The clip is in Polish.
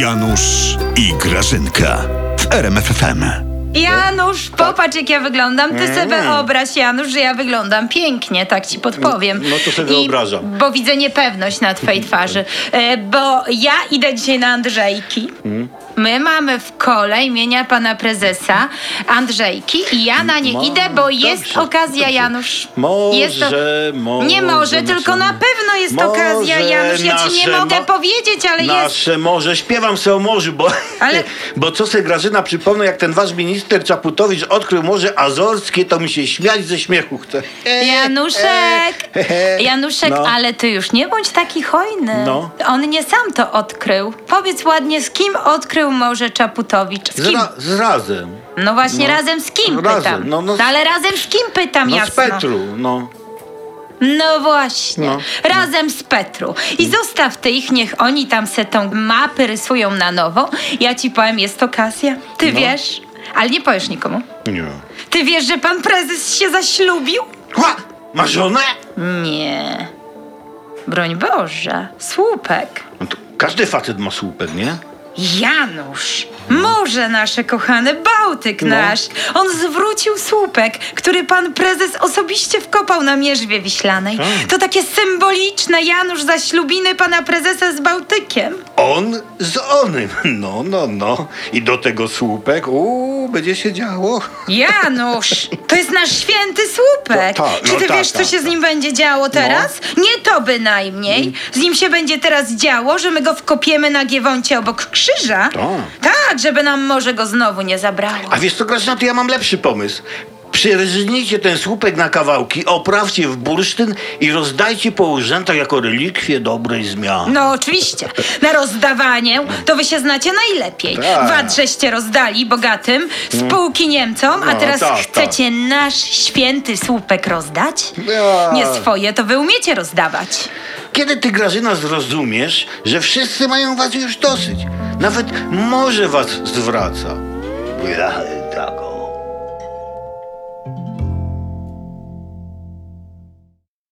Janusz i Grażynka w RMFFM. Janusz, popatrz jak ja wyglądam. Ty Mm. sobie wyobraź, Janusz, że ja wyglądam pięknie, tak ci podpowiem. No to sobie I- wyobrażam. Bo widzę niepewność na twojej twarzy. E, bo ja idę dzisiaj na Andrzejki. My mamy w kole imienia pana prezesa Andrzejki i ja na nie idę, bo jest dobrze, okazja, dobrze. Janusz. Może, jest to... może, Nie może, tylko na pewno jest Może okazja, Janusz. Ja ci nie nasze mogę mo- powiedzieć, ale jest... Nasze morze, śpiewam se o morzu, bo, Ale- bo co se Grażyna przypomnę, jak ten wasz minister Czaputowicz odkrył Morze Azorskie, to mi się śmiać ze śmiechu chce. Januszek! Januszek, No. ale ty już nie bądź taki hojny. No. On nie sam to odkrył. Powiedz ładnie, z kim odkrył Morze Czaputowicz? Z Z, kim? ra, z razem. No właśnie, No. razem z kim Razem, pytam? no, no. ale razem z kim pytam, No z jasno? Petru, no. No właśnie, No. razem z Petru. I zostaw ty ich, niech oni tam se tą mapy rysują na nowo. Ja ci powiem, jest okazja. Ty No. wiesz, ale nie powiesz nikomu. Nie. Ty wiesz, że pan prezes się zaślubił? Ła! Ma żonę? Nie. Broń Boże, słupek. No to każdy facet ma słupek, nie? Janusz, morze nasze kochane, Bałtyk No. nasz. On zwrócił słupek, który pan prezes osobiście wkopał na Mierzwie Wiślanej. Tak. To takie symboliczne, Janusz, zaślubiny pana prezesa z Bałtykiem. On z onym. No, no, no. I do tego słupek. Uuu, będzie się działo. Janusz, to jest nasz święty słupek. To- ta, Czy no ty ta, wiesz, co ta, się z nim będzie działo teraz? Nie to bynajmniej. Z nim się będzie teraz działo, że my go wkopiemy na Giewoncie obok krzyża. Tak. Tak, żeby nam morze go znowu nie zabrało. A wiesz co, Grażyna, to ja mam lepszy pomysł. Przyrżnijcie ten słupek na kawałki, oprawcie w bursztyn i rozdajcie po urzędach jako relikwie dobrej zmiany. No oczywiście. Na rozdawanie to wy się znacie najlepiej. Tak. Wad żeście rozdali bogatym, spółki Niemcom, a No, teraz tak, chcecie nasz święty słupek rozdać? Ja. Nie swoje, to wy umiecie rozdawać. Kiedy ty, Grażyna, zrozumiesz, że wszyscy mają was już dosyć? Nawet morze was zwraca. Ja, tak, o. Thank you.